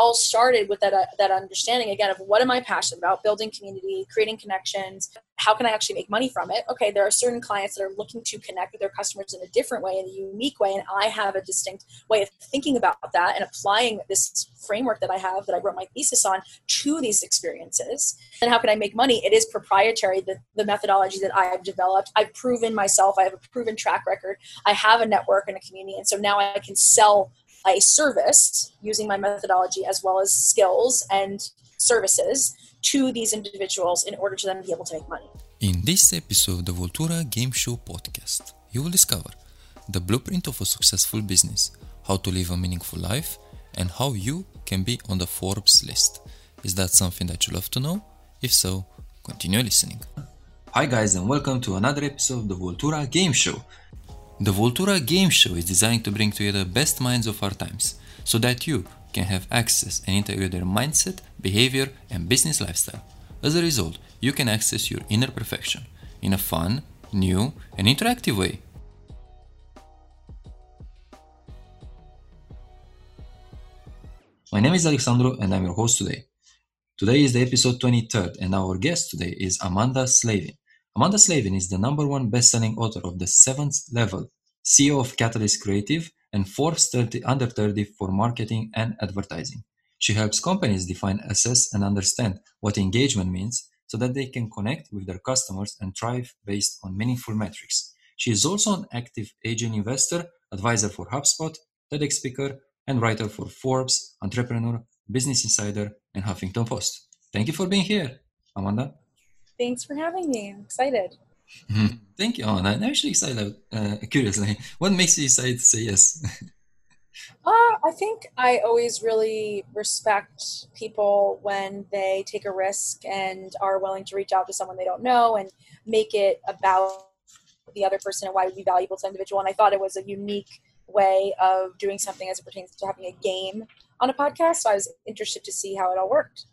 all started with that uh, that understanding again of what am I passionate about? Building community, creating connections. How can I actually make money from it? Okay, there are certain clients that are looking to connect with their customers in a different way, in a unique way, and I have a distinct way of thinking about that and applying this framework that I have that I wrote my thesis on to these experiences. And how can I make money? It is proprietary. The, the methodology that I have developed, I've proven myself. I have a proven track record. I have a network and a community, and so now I can sell a service using my methodology as well as skills and services to these individuals in order to then be able to make money. In this episode of the Voltura Game Show podcast, you will discover the blueprint of a successful business, how to live a meaningful life, and how you can be on the Forbes list. Is that something that you love to know? If so, continue listening. Hi guys and welcome to another episode of the Voltura Game Show. The Voltura Game Show is designed to bring together best minds of our times so that you can have access and integrate their mindset, behavior, and business lifestyle. As a result, you can access your inner perfection in a fun, new, and interactive way. My name is Alexandru and I'm your host today. Today is the episode 23rd and our guest today is Amanda Slavin. Amanda Slavin is the number one best-selling author of The Seventh Level, CEO of Catalyst Creative, and Forbes 30 Under 30 for marketing and advertising. She helps companies define, assess, and understand what engagement means so that they can connect with their customers and thrive based on meaningful metrics. She is also an active angel investor, advisor for HubSpot, TEDx speaker, and writer for Forbes, Entrepreneur, Business Insider, and Huffington Post. Thank you for being here, Amanda. Thanks for having me. I'm excited. Mm-hmm. Thank you. Oh, I'm actually excited. Uh, curiously, what makes you decide to say yes? uh, I think I always really respect people when they take a risk and are willing to reach out to someone they don't know and make it about the other person and why it would be valuable to the individual. And I thought it was a unique way of doing something as it pertains to having a game on a podcast. So I was interested to see how it all worked.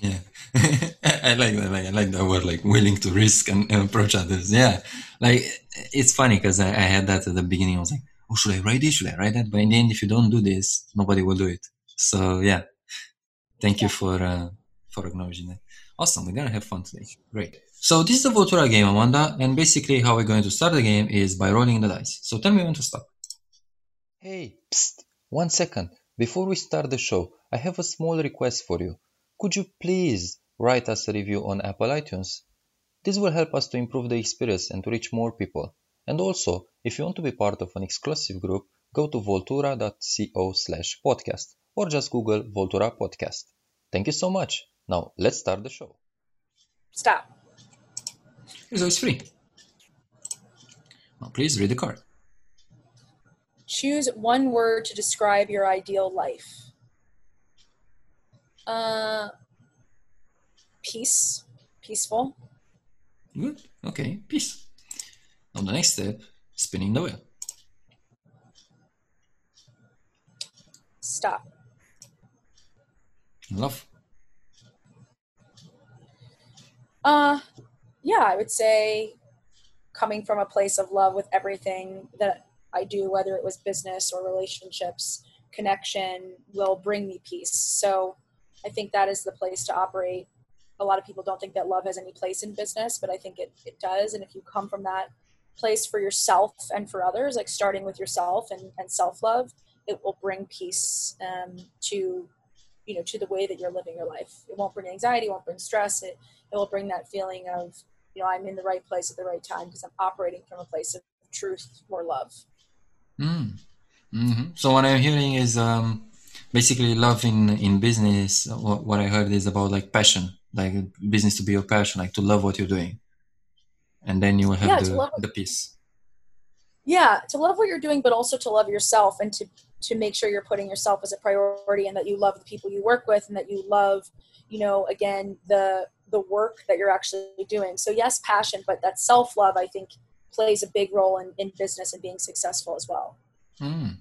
Yeah. I like that. Like, I like that word, like willing to risk and, and approach others. Yeah. Like, it's funny because I, I, had that at the beginning. I was like, oh, should I write this? Should I write that? But in the end, if you don't do this, nobody will do it. So, yeah. Thank you for, uh, for acknowledging that. Awesome. We're going to have fun today. Great. So this is the Voltura game, Amanda. And basically how we're going to start the game is by rolling the dice. So tell me when to stop. Hey, psst, one second. Before we start the show, I have a small request for you. Could you please write us a review on Apple iTunes? This will help us to improve the experience and to reach more people. And also, if you want to be part of an exclusive group, go to voltura.co slash podcast or just Google Voltura Podcast. Thank you so much. Now, let's start the show. Stop. It's always free. Now, please read the card. Choose one word to describe your ideal life. Uh, peace, peaceful. Good. Okay, peace. Now the next step, spinning the wheel. Stop. Love. Uh, yeah, I would say coming from a place of love with everything that I do, whether it was business or relationships, connection will bring me peace. So I think that is the place to operate. A lot of people don't think that love has any place in business, but I think it, it does. And if you come from that place for yourself and for others, like starting with yourself and, and self love, it will bring peace um, to you know to the way that you're living your life. It won't bring anxiety, it won't bring stress. It it will bring that feeling of you know I'm in the right place at the right time because I'm operating from a place of truth or love. Mm. Mm-hmm. So what I'm hearing is um, basically love in in business what, what i heard is about like passion like business to be your passion like to love what you're doing. And then you will have yeah, the, the peace. Yeah to love what you're doing but also to love yourself and to to make sure you're putting yourself as a priority and that you love the people you work with and that you love you know again the the work that you're actually doing. So yes passion but that self-love i think plays a big role in, in business and being successful as well. Mm.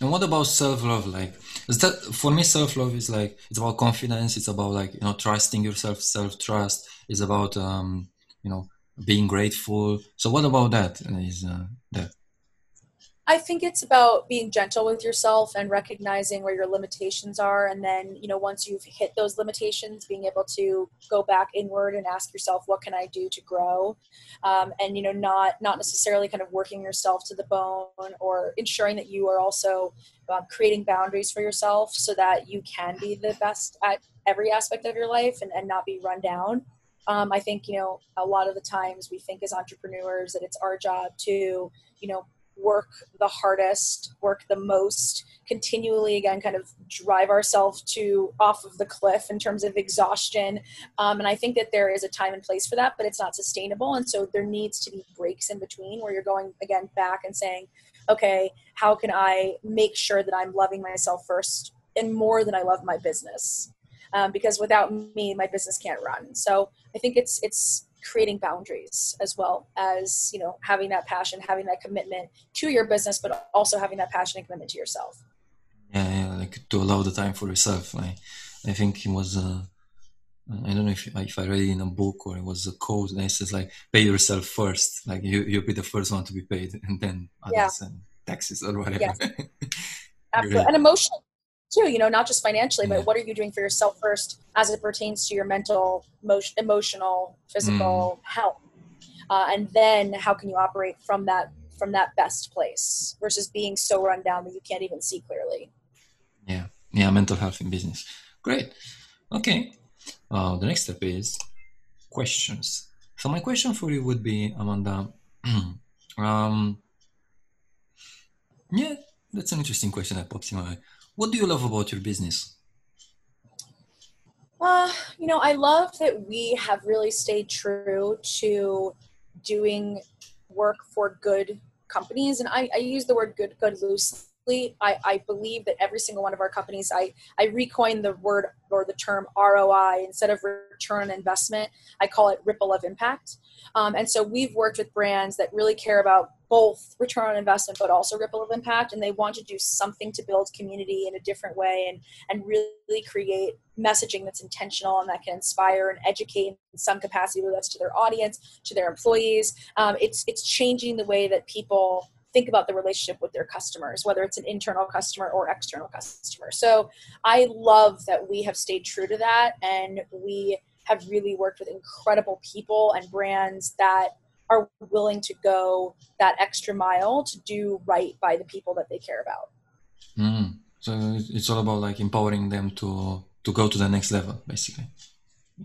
And what about self love? Like, is that for me? Self love is like it's about confidence. It's about like you know trusting yourself. Self trust is about um, you know being grateful. So what about that? Is uh, that? I think it's about being gentle with yourself and recognizing where your limitations are. And then, you know, once you've hit those limitations, being able to go back inward and ask yourself, what can I do to grow? Um, and, you know, not, not necessarily kind of working yourself to the bone or ensuring that you are also um, creating boundaries for yourself so that you can be the best at every aspect of your life and, and not be run down. Um, I think, you know, a lot of the times we think as entrepreneurs that it's our job to, you know, work the hardest, work the most, continually again kind of drive ourselves to off of the cliff in terms of exhaustion. Um, and I think that there is a time and place for that, but it's not sustainable. And so there needs to be breaks in between where you're going again back and saying, okay, how can I make sure that I'm loving myself first and more than I love my business? Um, because without me, my business can't run. So I think it's it's creating boundaries as well as you know having that passion having that commitment to your business but also having that passion and commitment to yourself. Yeah, yeah like to allow the time for yourself. Like i think it was uh, i don't know if, if i read it in a book or it was a quote and it says like pay yourself first. Like you, you'll be the first one to be paid and then others yeah. and taxes or whatever. Yes. absolutely and emotional too you know not just financially but what are you doing for yourself first as it pertains to your mental emotion, emotional physical mm. health? Uh, and then how can you operate from that from that best place versus being so run down that you can't even see clearly? Yeah. Yeah mental health in business. Great. Okay. Uh, the next step is questions. So my question for you would be amanda um yeah that's an interesting question that pops in my mind what do you love about your business? Uh, you know, I love that we have really stayed true to doing work for good companies. And I, I use the word good, good loosely. I, I believe that every single one of our companies, I, I recoined the word or the term ROI instead of return on investment. I call it ripple of impact. Um, and so we've worked with brands that really care about both return on investment but also ripple of impact. And they want to do something to build community in a different way and and really create messaging that's intentional and that can inspire and educate in some capacity whether that's to their audience to their employees. Um, it's it's changing the way that people think about the relationship with their customers whether it's an internal customer or external customer. So i love that we have stayed true to that. And we have really worked with incredible people and brands that are willing to go that extra mile to do right by the people that they care about. Mm. So it's all about like empowering them to to go to the next level, basically.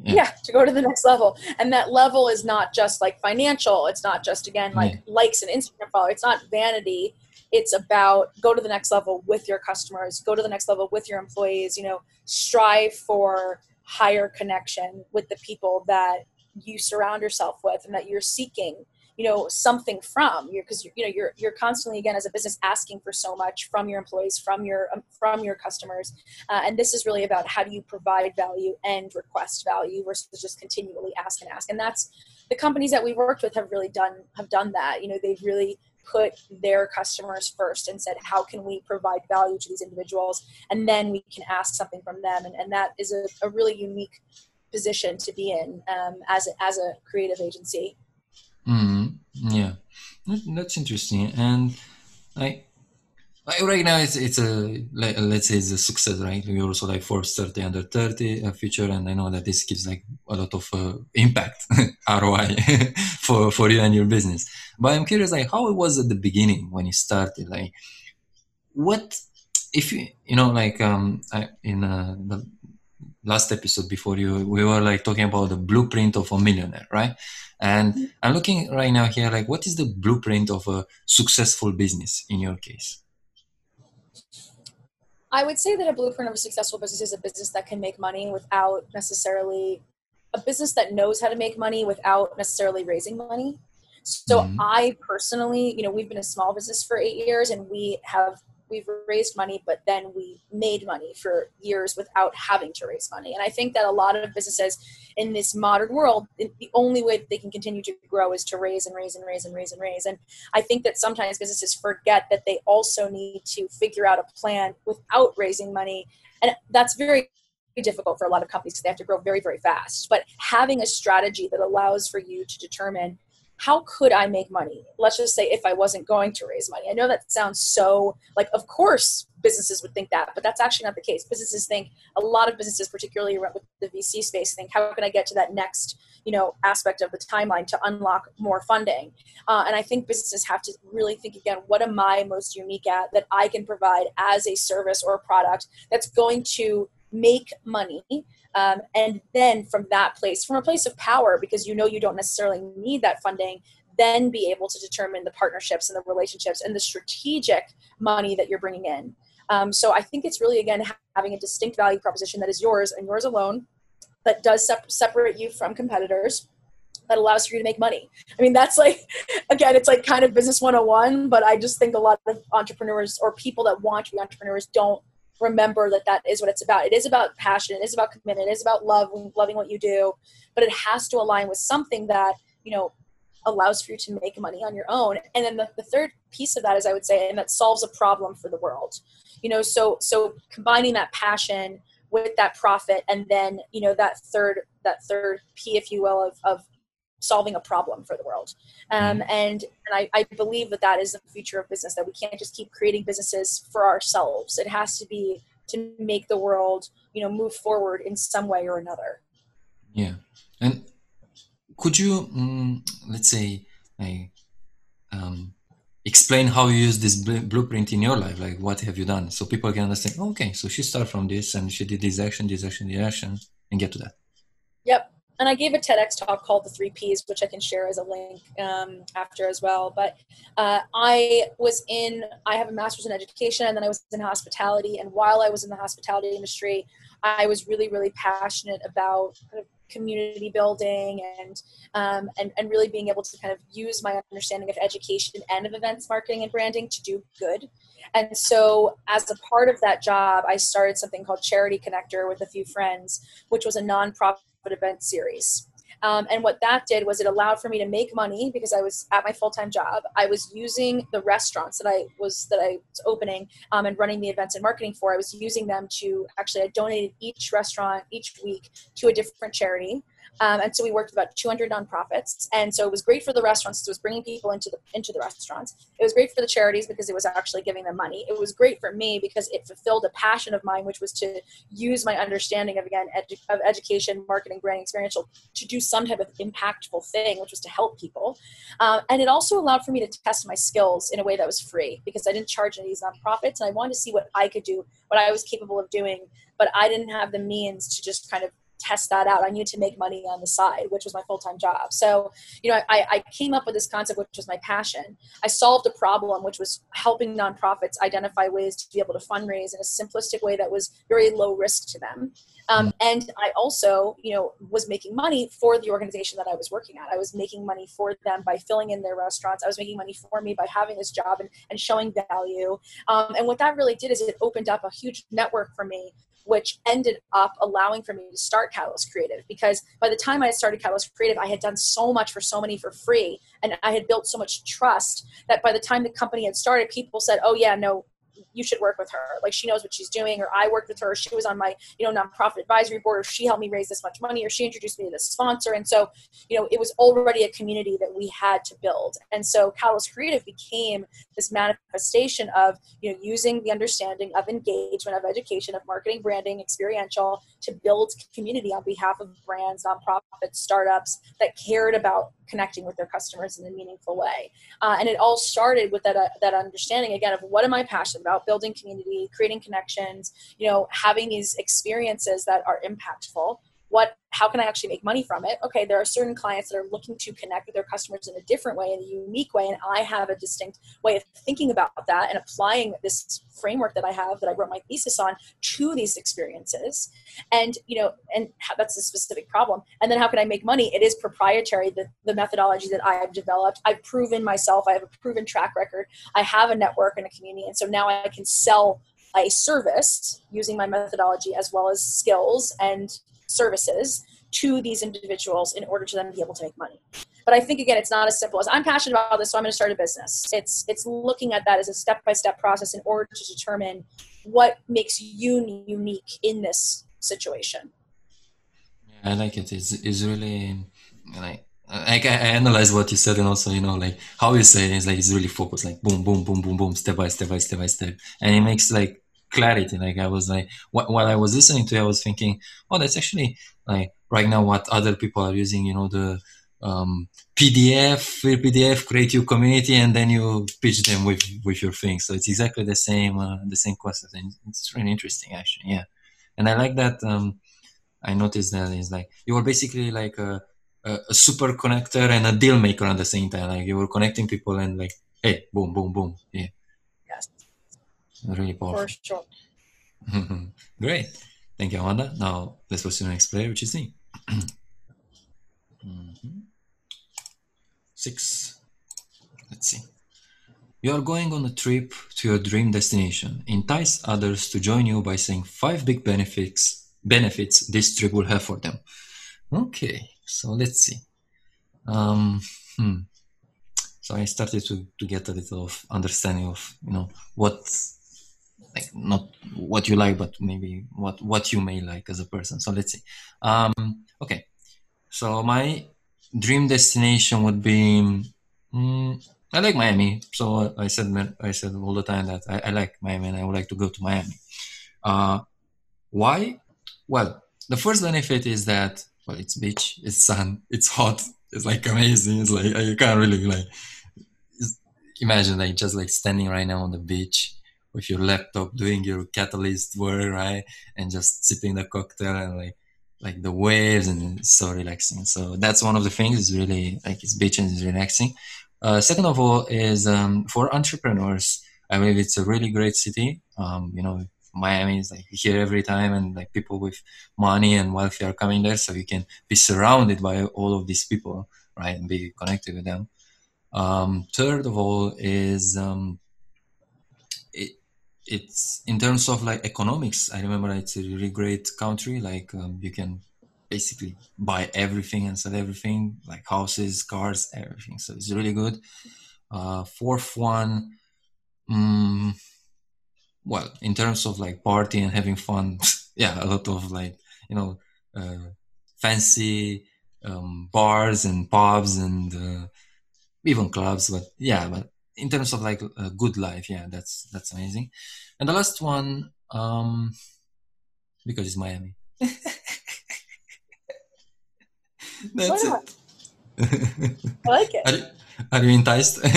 Yeah. yeah. to go to the next level, and that level is not just like financial. It's not just again like yeah. likes and Instagram follow. It's not vanity. It's about go to the next level with your customers. Go to the next level with your employees. You know, strive for higher connection with the people that you surround yourself with and that you're seeking you know something from. You because you know you're you're constantly again as a business asking for so much from your employees from your um, from your customers. Uh, and this is really about how do you provide value and request value versus just continually ask and ask. And that's the companies that we've worked with have really done have done that. You know they've really put their customers first and said how can we provide value to these individuals? And then we can ask something from them. And, and that is a, a really unique position to be in um, as a, as a creative agency. Mm, yeah, that's interesting. And I, right now it's it's a let's say it's a success, right? We also like Forbes 30 under 30 a feature, and I know that this gives like a lot of uh, impact ROI for for you and your business. But I'm curious, like how it was at the beginning when you started, like what if you you know like um I, in uh, the last episode before you we were like talking about the blueprint of a millionaire right and mm-hmm. i'm looking right now here like what is the blueprint of a successful business in your case i would say that a blueprint of a successful business is a business that can make money without necessarily a business that knows how to make money without necessarily raising money so mm-hmm. i personally you know we've been a small business for eight years and we have we've raised money, but then we made money for years without having to raise money. And I think that a lot of businesses in this modern world, the only way that they can continue to grow is to raise and raise and raise and raise and raise. And I think that sometimes businesses forget that they also need to figure out a plan without raising money. And that's very difficult for a lot of companies because they have to grow very, very fast. But having a strategy that allows for you to determine how could I make money? Let's just say if I wasn't going to raise money. I know that sounds so like, of course, businesses would think that, but that's actually not the case. Businesses think a lot of businesses, particularly with the VC space, think how can I get to that next, you know, aspect of the timeline to unlock more funding? Uh, and I think businesses have to really think again, what am I most unique at that I can provide as a service or a product that's going to make money um, and then from that place from a place of power because you know you don't necessarily need that funding then be able to determine the partnerships and the relationships and the strategic money that you're bringing in um, so i think it's really again having a distinct value proposition that is yours and yours alone that does sep- separate you from competitors that allows for you to make money. I mean, that's like, again, it's like kind of business 101, but I just think a lot of entrepreneurs or people that want to be entrepreneurs don't remember that that is what it's about. It is about passion. It is about commitment. It is about love, loving what you do, but it has to align with something that, you know, allows for you to make money on your own. And then the, the third piece of that is I would say, and that solves a problem for the world, you know, so, so combining that passion with that profit and then, you know, that third, that third P, if you will, of, of solving a problem for the world. Um, mm-hmm. and and I, I believe that that is the future of business, that we can't just keep creating businesses for ourselves. It has to be to make the world, you know, move forward in some way or another. Yeah. And could you, um, let's say, like, um, explain how you use this blueprint in your life? Like, what have you done? So people can understand, oh, okay, so she started from this and she did this action, this action, this action, and get to that. Yep and I gave a TEDx talk called the Three Ps, which I can share as a link um, after as well. But uh, I was in, I have a master's in education, and then I was in hospitality. And while I was in the hospitality industry, I was really, really passionate about kind of community building and, um, and and really being able to kind of use my understanding of education and of events marketing and branding to do good. And so, as a part of that job, I started something called Charity Connector with a few friends, which was a nonprofit event series. Um, and what that did was it allowed for me to make money because I was at my full time job. I was using the restaurants that I was that I was opening um, and running the events and marketing for. I was using them to actually I donated each restaurant each week to a different charity. Um, and so we worked with about 200 nonprofits, and so it was great for the restaurants. It was bringing people into the into the restaurants. It was great for the charities because it was actually giving them money. It was great for me because it fulfilled a passion of mine, which was to use my understanding of again edu- of education, marketing, branding, experiential to do some type of impactful thing, which was to help people. Uh, and it also allowed for me to test my skills in a way that was free because I didn't charge any of these nonprofits, and I wanted to see what I could do, what I was capable of doing, but I didn't have the means to just kind of test that out. I needed to make money on the side, which was my full time job. So, you know, I, I came up with this concept, which was my passion. I solved a problem, which was helping nonprofits identify ways to be able to fundraise in a simplistic way that was very low risk to them. Um, mm. and I also, you know, was making money for the organization that I was working at. I was making money for them by filling in their restaurants. I was making money for me by having this job and, and showing value. Um, and what that really did is it opened up a huge network for me which ended up allowing for me to start Catalyst Creative. Because by the time I started Catalyst Creative, I had done so much for so many for free and I had built so much trust that by the time the company had started, people said, Oh, yeah, no, you should work with her. Like she knows what she's doing, or I worked with her. She was on my, you know, nonprofit advisory board, or she helped me raise this much money, or she introduced me to this sponsor. And so, you know, it was already a community that we had to build. And so Catalyst Creative became this manifestation of, you know, using the understanding of engagement, of education, of marketing, branding, experiential to build community on behalf of brands, nonprofits, startups that cared about connecting with their customers in a meaningful way. Uh, and it all started with that, uh, that understanding again of what am I passionate about, building community, creating connections, you know, having these experiences that are impactful what how can i actually make money from it? Okay there are certain clients that are looking to connect with their customers in a different way in a unique way and i have a distinct way of thinking about that and applying this framework that i have that i wrote my thesis on to these experiences. And you know and that's a specific problem. And then how can i make money? It is proprietary the, the methodology that i have developed. I've proven myself. I have a proven track record. I have a network and a community and so now i can sell a service using my methodology as well as skills and services to these individuals in order to then be able to make money. But I think again, it's not as simple as I'm passionate about this, so I'm going to start a business. It's it's looking at that as a step by step process in order to determine what makes you unique in this situation. I like it. It's, it's really like I, I analyze what you said and also you know like how you say it's like it's really focused like boom boom boom boom boom step by step by step by step and it makes like clarity like i was like wh- while i was listening to it i was thinking oh that's actually like right now what other people are using you know the um, pdf free pdf create your community and then you pitch them with with your thing so it's exactly the same uh, the same concept and it's really interesting actually yeah and i like that um, i noticed that it's like you were basically like a a, a super connector and a deal maker at the same time. Like you were connecting people and like, hey, boom, boom, boom. Yeah. Really powerful. For sure. Great. Thank you, Amanda. Now let's proceed to the next player, which is me. mm-hmm. Six. Let's see. You are going on a trip to your dream destination. Entice others to join you by saying five big benefits benefits this trip will have for them. Okay. So let's see. Um, hmm. So I started to, to get a little of understanding of you know what like not what you like, but maybe what what you may like as a person. So let's see. Um, okay. So my dream destination would be. Mm, I like Miami, so I said I said all the time that I, I like Miami and I would like to go to Miami. Uh, why? Well, the first benefit is that well, it's beach, it's sun, it's hot, it's like amazing. It's like you can't really like imagine like just like standing right now on the beach with your laptop doing your catalyst work, right, and just sipping the cocktail and like like the waves and so relaxing. So that's one of the things. It's really like it's beach and it's relaxing. Uh, second of all is um, for entrepreneurs. I believe it's a really great city. Um, you know, Miami is like here every time, and like people with money and wealthy are coming there, so you can be surrounded by all of these people, right, and be connected with them. Um, third of all is um, it's in terms of like economics. I remember it's a really great country. Like um, you can basically buy everything and sell everything, like houses, cars, everything. So it's really good. Uh, fourth one. Um, well in terms of like party and having fun yeah a lot of like you know uh, fancy um, bars and pubs and uh, even clubs but yeah but in terms of like a good life yeah that's that's amazing. And the last one um because it's miami. That's it. I like it. Are you, are you enticed?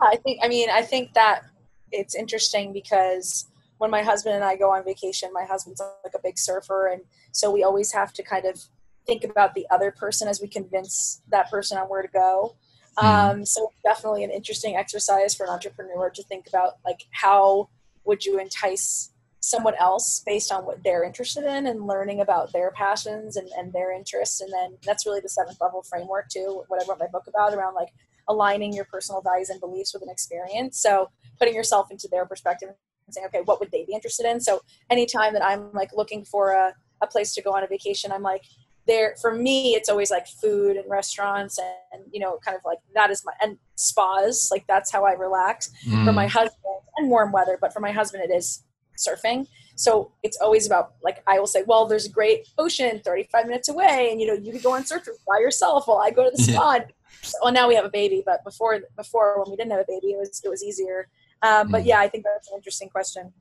Yeah, i think i mean i think that it's interesting because when my husband and I go on vacation, my husband's like a big surfer, and so we always have to kind of think about the other person as we convince that person on where to go. Mm. Um, so definitely an interesting exercise for an entrepreneur to think about like how would you entice someone else based on what they're interested in and learning about their passions and, and their interests and then that's really the seventh level framework too what i wrote my book about around like aligning your personal values and beliefs with an experience so putting yourself into their perspective and saying, okay, what would they be interested in? So anytime that I'm like looking for a, a place to go on a vacation, I'm like, there for me it's always like food and restaurants and, and, you know kind of like that is my and spas like that's how i relax mm. for my husband and warm weather but for my husband it is surfing so it's always about like i will say well there's a great ocean 35 minutes away and you know you could go on surf by yourself while i go to the spa yeah. well now we have a baby but before before when we didn't have a baby it was it was easier um, but mm. yeah, I think that's an interesting question.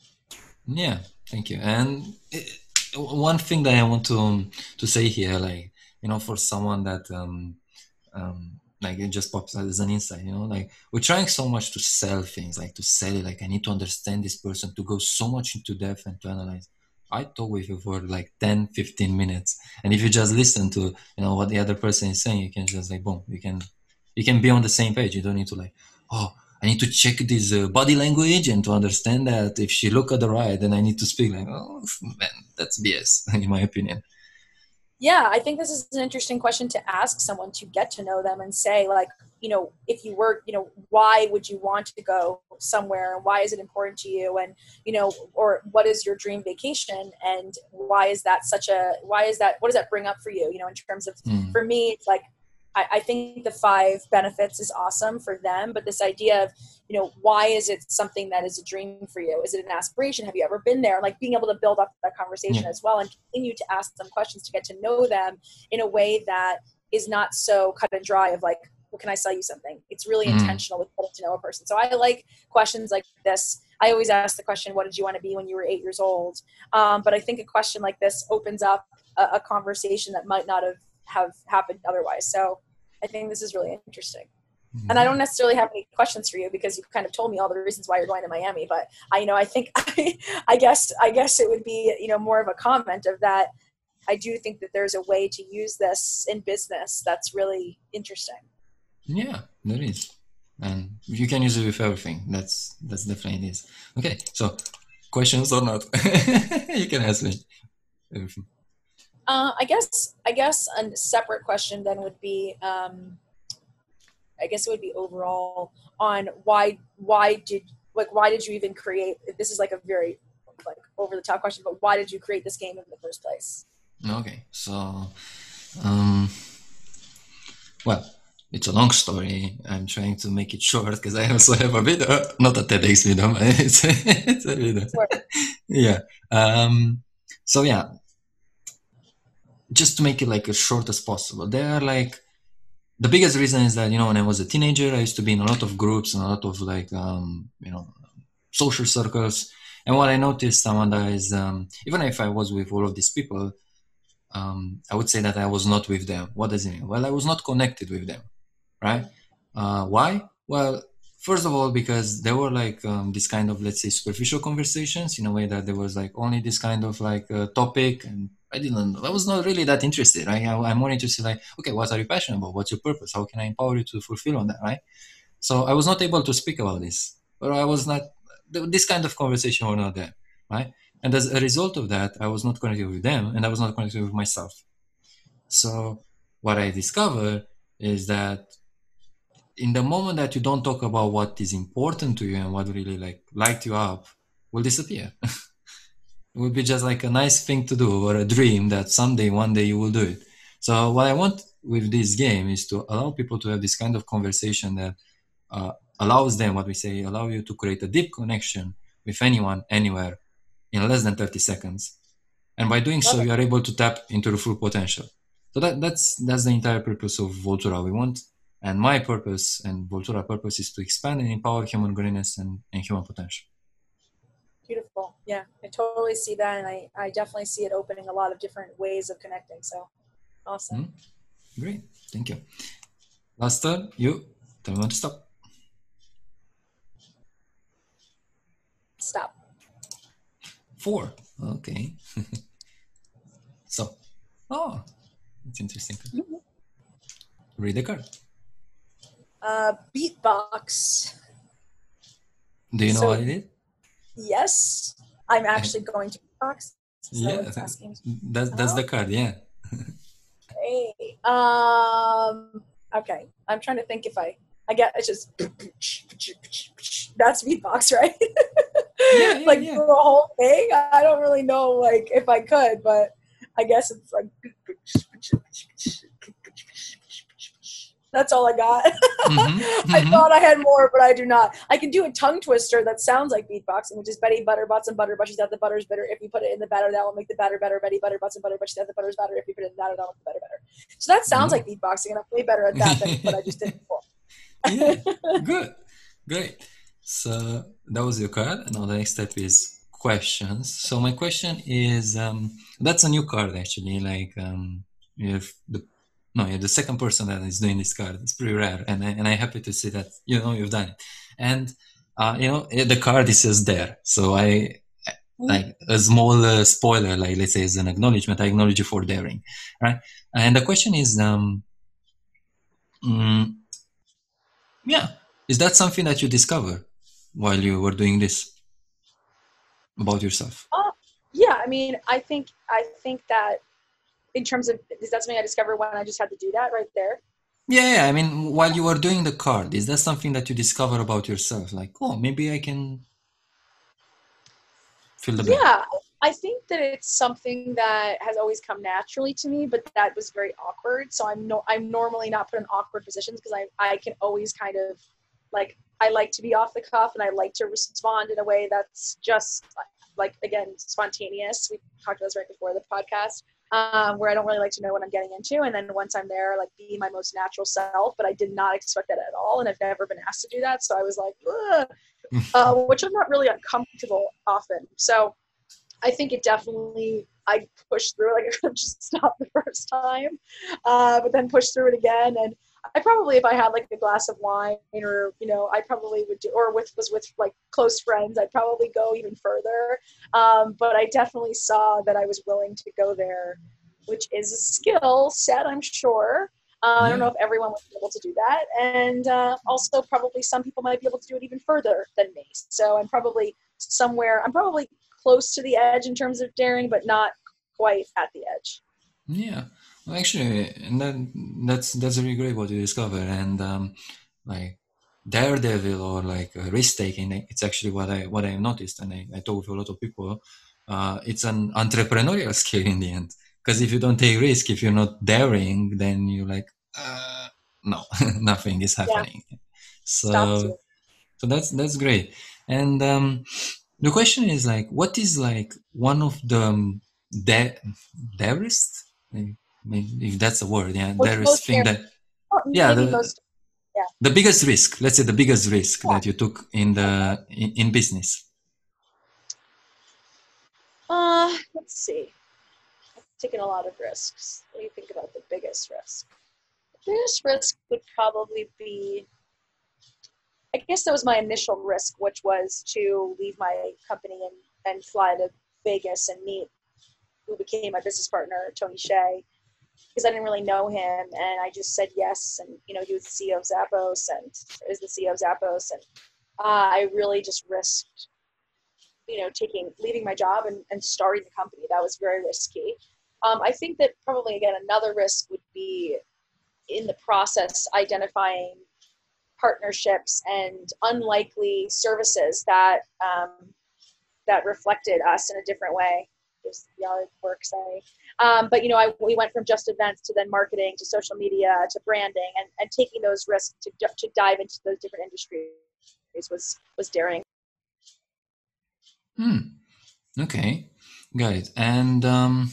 Yeah, thank you. And it, one thing that I want to um, to say here, like you know, for someone that um, um, like it just pops out as an insight, you know, like we're trying so much to sell things, like to sell it, like I need to understand this person, to go so much into depth and to analyze. I talk with you for like 10, 15 minutes. And if you just listen to, you know, what the other person is saying, you can just like, boom, you can, you can be on the same page. You don't need to like, oh, I need to check this uh, body language and to understand that if she look at the right, then I need to speak like, oh man, that's BS in my opinion. Yeah, I think this is an interesting question to ask someone to get to know them and say like, you know, if you were, you know, why would you want to go somewhere and why is it important to you and, you know, or what is your dream vacation and why is that such a why is that what does that bring up for you, you know, in terms of mm. for me it's like I, I think the five benefits is awesome for them, but this idea of, you know, why is it something that is a dream for you? Is it an aspiration? Have you ever been there? Like being able to build up that conversation yeah. as well and continue to ask them questions to get to know them in a way that is not so cut and dry of like, well, can I sell you something? It's really Mm. intentional with getting to know a person. So I like questions like this. I always ask the question, what did you want to be when you were eight years old? Um, but I think a question like this opens up a, a conversation that might not have, have happened otherwise. So I think this is really interesting. Mm-hmm. And I don't necessarily have any questions for you because you've kind of told me all the reasons why you're going to Miami. But I, you know, I think I, guess I guess it would be you know more of a comment of that. I do think that there's a way to use this in business that's really interesting. Yeah, there is, and you can use it with everything. That's that's definitely it is. Okay, so questions or not? you can ask me everything. Uh, I guess I guess a separate question then would be. Um, I guess it would be overall on why why did like why did you even create this is like a very like over the top question but why did you create this game in the first place Okay, so um, well, it's a long story. I'm trying to make it short because I also have a video, not a TEDx video, but it's, it's a video. Sure. yeah. Um, so yeah, just to make it like as short as possible, there are like the biggest reason is that you know when I was a teenager, I used to be in a lot of groups and a lot of like um, you know social circles. And what I noticed, Amanda, is um, even if I was with all of these people, um, I would say that I was not with them. What does it mean? Well, I was not connected with them, right? Uh, why? Well, first of all, because there were like um, this kind of, let's say, superficial conversations in a way that there was like only this kind of like uh, topic, and I didn't, I was not really that interested, right? I, I'm more interested, like, okay, what are you passionate about? What's your purpose? How can I empower you to fulfill on that, right? So I was not able to speak about this, or I was not, this kind of conversation were not there, right? And as a result of that, I was not connected with them and I was not connected with myself. So what I discovered is that in the moment that you don't talk about what is important to you and what really like light you up will disappear. it will be just like a nice thing to do or a dream that someday, one day you will do it. So what I want with this game is to allow people to have this kind of conversation that uh, allows them, what we say, allow you to create a deep connection with anyone, anywhere, in less than 30 seconds. And by doing so, you are able to tap into the full potential. So that, that's that's the entire purpose of Voltura. We want, and my purpose and Voltura purpose is to expand and empower human greatness and, and human potential. Beautiful. Yeah, I totally see that. And I, I definitely see it opening a lot of different ways of connecting. So awesome. Mm-hmm. Great. Thank you. Last turn, you tell me when to stop. Stop. Four. Okay. so, oh, it's interesting. Mm-hmm. Read the card. Uh, beatbox. Do you know So- what it is? Yes, I'm actually going to. Is yeah, that's that's the card. Yeah. Hey, um, okay. I'm trying to think if I, I get it's just that's beatbox, right? Yeah, yeah, like yeah. the whole thing. I don't really know, like if I could, but I guess it's like that's all I got. Mhm, I mhm. thought I had more, but I do not. I can do a tongue twister that sounds like beatboxing, which is Betty Butter butts and butter, but she's that the butter's bitter. If you put it in the batter, that will make the batter better. Betty Butter butts and butter, but she's that the butter's better. If you put it in the batter, that will make the batter better. So that sounds Mhm. like beatboxing, and I'm way better at that than what I just did before. yeah, good, great. So that was your card. Now the next step is questions. So my question is, um, that's a new card actually. Like um, have the no, you're the second person that is doing this card. It's pretty rare, and I, and I'm happy to see that you know you've done it. And uh, you know eh, the card is just there. So I like a small uh, spoiler, like let's say as an acknowledgement. I acknowledge you for daring, right? And the question is, um, mm, yeah, is that something that you discover while you were doing this about yourself? Yeah, I mean, I think I think that in terms of is that something I discovered when I just had to do that right there? Yeah, yeah. I mean, while you were doing the card, is that something that you discover about yourself? Like, oh, maybe I can fill the blank. Yeah, I think that it's something that has always come naturally to me, but that was very awkward. So I'm no, I'm normally not put in awkward positions because I I can always kind of like I like to be off the cuff and I like to respond in a way that's just like again spontaneous. We talked about this right before the podcast. Um, where I don't really like to know what I'm getting into. And then once I'm there, like be my most natural self. But I did not expect that at all, and I've never been asked to do that. So I was like, uh, which I'm not really uncomfortable often. So I think it definitely I pushed through. Like I could just stop the first time, uh, but then push through it again. And I probably, if I had like a glass of wine, or you know, I probably would do, or with was with like close friends, I'd probably go even further. Um, but I definitely saw that I was willing to go there, which is a skill set, I'm sure. Uh, I don't know if everyone would be able to do that, and uh, also probably some people might be able to do it even further than me. So I'm probably somewhere. I'm probably close to the edge in terms of daring, but not quite at the edge. Yeah, actually, and then that's that's really great what you discover, and um, like daredevil or like risk taking. It's actually what I what I noticed, and I, I talk with a lot of people. Uh, it's an entrepreneurial skill in the end, because if you don't take risk, if you're not daring, then you're like, uh, no, nothing is happening. Yeah. So, so that's that's great. And um, the question is like, what is like one of the um, I mean, if that's a word, yeah, there is thing that, yeah, the, yeah, the biggest risk. Let's say the biggest risk yeah. that you took in the in, in business. Uh, let's see. I've taken a lot of risks. What do you think about the biggest risk? The biggest risk would probably be I guess that was my initial risk, which was to leave my company and, and fly to Vegas and meet who became my business partner, Tony Hsieh, because I didn't really know him, and I just said yes. And you know, he was the CEO of Zappos, and is the CEO of Zappos, and uh, I really just risked, you know, taking leaving my job and, and starting the company. That was very risky. Um, I think that probably again another risk would be in the process identifying partnerships and unlikely services that um, that reflected us in a different way just yard work sorry um, but you know I, we went from just events to then marketing to social media to branding and, and taking those risks to, to dive into those different industries was was daring. Hmm. Okay. Got it and um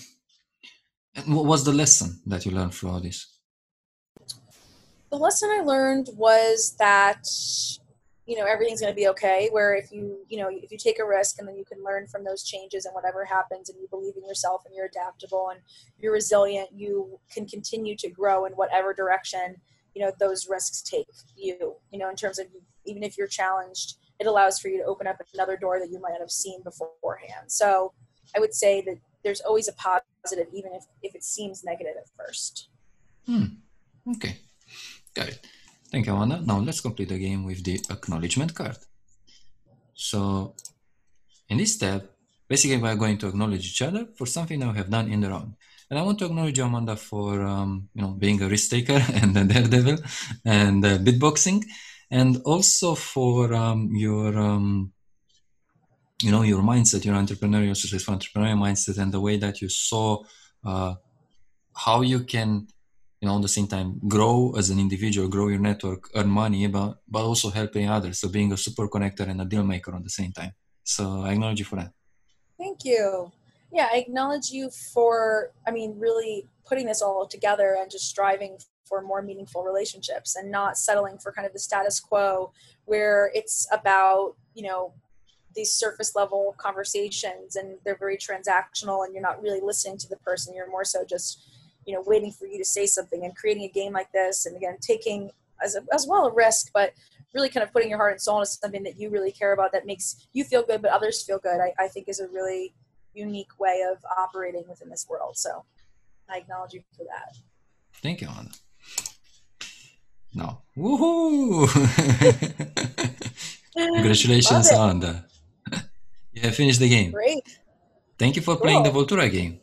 what was the lesson that you learned through all this? The lesson i learned was that you know everything's going to be okay where if you you know if you take a risk and then you can learn from those changes and whatever happens and you believe in yourself and you're adaptable and you're resilient you can continue to grow in whatever direction you know those risks take you you know in terms of even if you're challenged it allows for you to open up another door that you might not have seen beforehand. So i would say that there's always a positive even if, if it seems negative at first. Hmm. okay. Got it Thank you, Amanda. Now let's complete the game with the acknowledgement card. So in this step, basically we're going to acknowledge each other for something that we have done in the round. And I want to acknowledge you, Amanda, for um, you know being a risk taker and a daredevil and uh, beatboxing, and also for um, your um, you know your mindset, your entrepreneurial successful entrepreneurial mindset, and the way that you saw uh, how you can you know, at the same time, grow as an individual, grow your network, earn money, but but also helping others. So being a super connector and a deal maker at the same time. So I acknowledge you for that. Thank you. Yeah, I acknowledge you for, I mean, really putting this all together and just striving for more meaningful relationships and not settling for kind of the status quo where it's about, you know, these surface level conversations and they're very transactional and you're not really listening to the person. You're more so just you know waiting for you to say something and creating a game like this and again taking as, a, as well a risk but really kind of putting your heart and soul into something that you really care about that makes you feel good but others feel good i, I think is a really unique way of operating within this world. So i acknowledge you for that. Thank you anna no. Woohoo! Congratulations anna you have finished the game. Great. Thank you for cool. playing the voltura game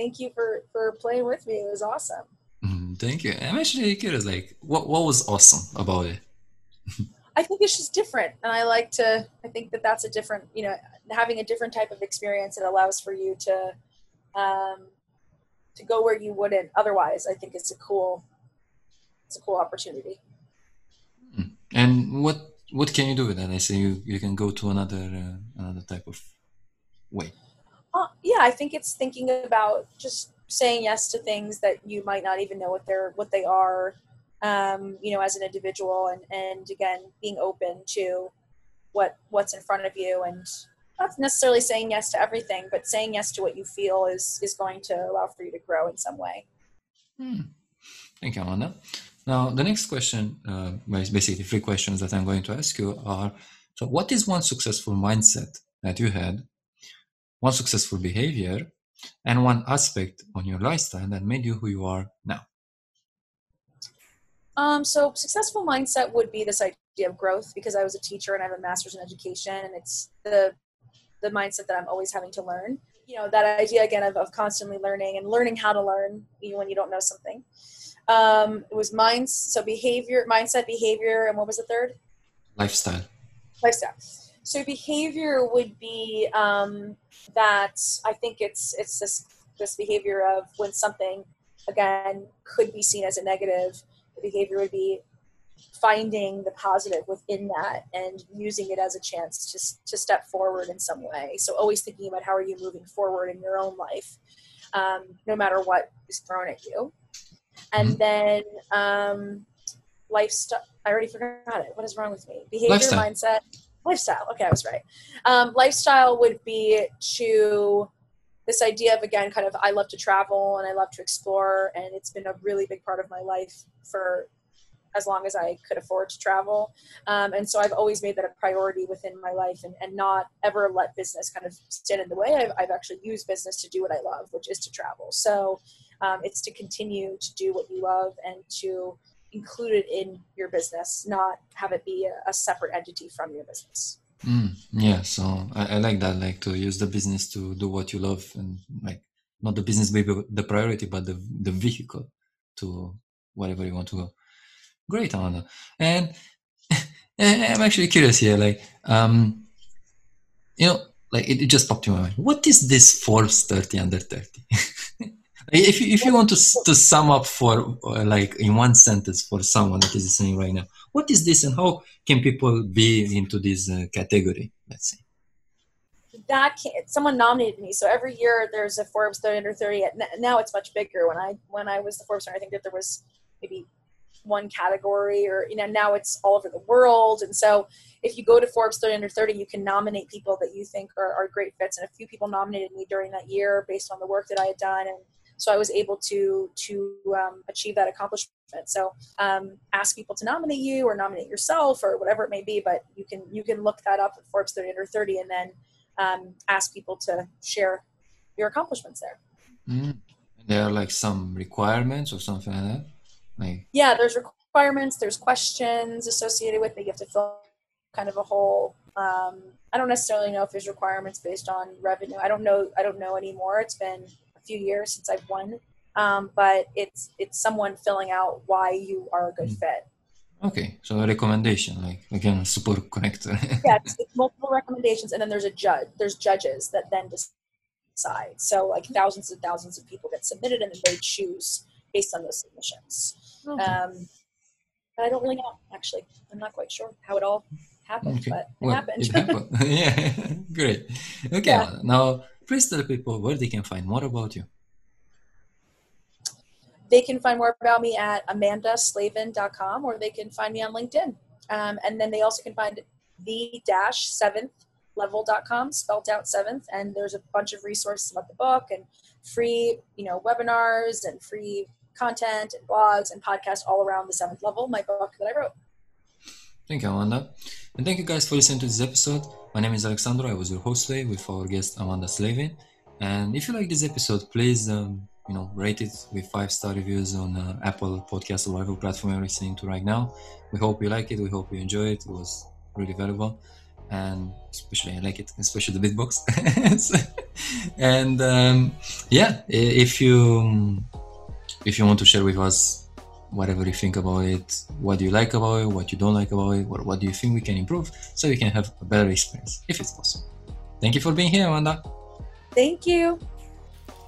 thank you for for playing with me. It was awesome. Mm, thank you. I'm actually curious, like, what what was awesome about it? I think it's just different, and I like to. I think that that's a different, you know, having a different type of experience. It allows for you to, um, to go where you wouldn't otherwise. I think it's a cool, it's a cool opportunity. Hmm. And what what can you do with that? I say you you can go to another uh, another type of way. Uh, yeah, I think it's thinking about just saying yes to things that you might not even know what they're what they are. Um, you know, as an individual, and and again, being open to what what's in front of you, and not necessarily saying yes to everything, but saying yes to what you feel is is going to allow for you to grow in some way. Hmm. Thank you, Amanda. Now, the next question, uh, basically three questions that I'm going to ask you are: So, what is one successful mindset that you had, one successful behavior, and one aspect on your lifestyle that made you who you are now? Um, so, successful mindset would be this idea of growth because I was a teacher and I have a master's in education, and it's the the mindset that I'm always having to learn. You know, that idea again of, of constantly learning and learning how to learn even when you don't know something. Um, it was minds, so behavior, mindset, behavior, and what was the third? Lifestyle. Lifestyle. So behavior would be um, that I think it's it's this this behavior of when something again could be seen as a negative. The behavior would be finding the positive within that and using it as a chance to, to step forward in some way. So always thinking about how are you moving forward in your own life, um, no matter what is thrown at you. And mm-hmm. then um, lifestyle. I already forgot it. What is wrong with me? Behavior, lifestyle. mindset, lifestyle. Okay, I was right. Um, lifestyle would be to this idea of again, kind of I love to travel and I love to explore, and it's been a really big part of my life for as long as I could afford to travel. Um, and so I've always made that a priority within my life and, and not ever let business kind of stand in the way. I've, I've actually used business to do what I love, which is to travel. So um, it's to continue to do what you love and to include it in your business, not have it be a, a separate entity from your business. Mm, yeah, so I, I, like that, like to use the business to do what you love and like not the business maybe the priority, but the the vehicle to wherever you want to go. Great, Amanda. And I'm actually curious here, like um, you know, like it, it just popped in my mind. What is this Forbes 30 under 30? If you, if you want to, to sum up for uh, like in one sentence for someone that is listening right now, what is this and how can people be into this uh, category? Let's say that someone nominated me. So every year there's a Forbes 30 under 30. Now it's much bigger. When I when I was the Forbes, I think that there was maybe one category, or you know now it's all over the world. And so if you go to Forbes 30 under 30, you can nominate people that you think are, are great fits. And a few people nominated me during that year based on the work that I had done and so I was able to to um, achieve that accomplishment. So um, ask people to nominate you or nominate yourself or whatever it may be. But you can you can look that up at Forbes 30 under 30 and then um, ask people to share your accomplishments there. Mm. There are like some requirements or something like that. Like yeah, there's requirements. There's questions associated with it. You have to fill kind of a whole um, I don't necessarily know if there's requirements based on revenue. I don't know. I don't know anymore. It's been a few years since I've won, um, but it's it's someone filling out why you are a good mm. fit. Okay, so a recommendation, like again, super connector. yeah, it's, it's multiple recommendations, and then there's a judge. There's judges that then decide. So like thousands and thousands of people get submitted, and then they choose based on those submissions. Okay. Um, I don't really know. Actually, I'm not quite sure how it all happened, okay. but it well, happened. it happened. yeah, great. Okay, yeah. now please tell people where they can find more about you. They can find more about me at amandaslavin.com or they can find me on LinkedIn. Um, and then they also can find the dash seventh level.com spelled out seventh and there's a bunch of resources about the book and free you know webinars and free content and blogs and podcasts all around the seventh level my book that i wrote thank you amanda and thank you guys for listening to this episode. My name is Alexandro. I was your host today with our guest Amanda Slavin. And if you like this episode, please um, you know rate it with five star reviews on uh, Apple Podcast or whatever platform you're listening to right now. We hope you like it. We hope you enjoy it. It was really valuable, and especially I like it, especially the beatbox. and um, yeah, if you if you want to share with us whatever you think about it, what do you like about it, what you don't like about it, what, what do you think we can improve so you can have a better experience if it's possible. Thank you for being here, Amanda. Thank you.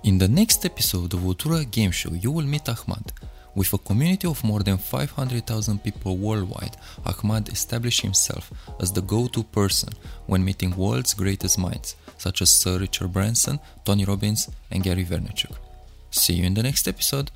In the next episode of the Vultura Game Show, you will meet Ahmad, With a community of more than 500,000 people worldwide, Ahmad established himself as the go to person when meeting world's greatest minds, such as Sir Richard Branson, Tony Robbins, and Gary Vaynerchuk. See you in the next episode.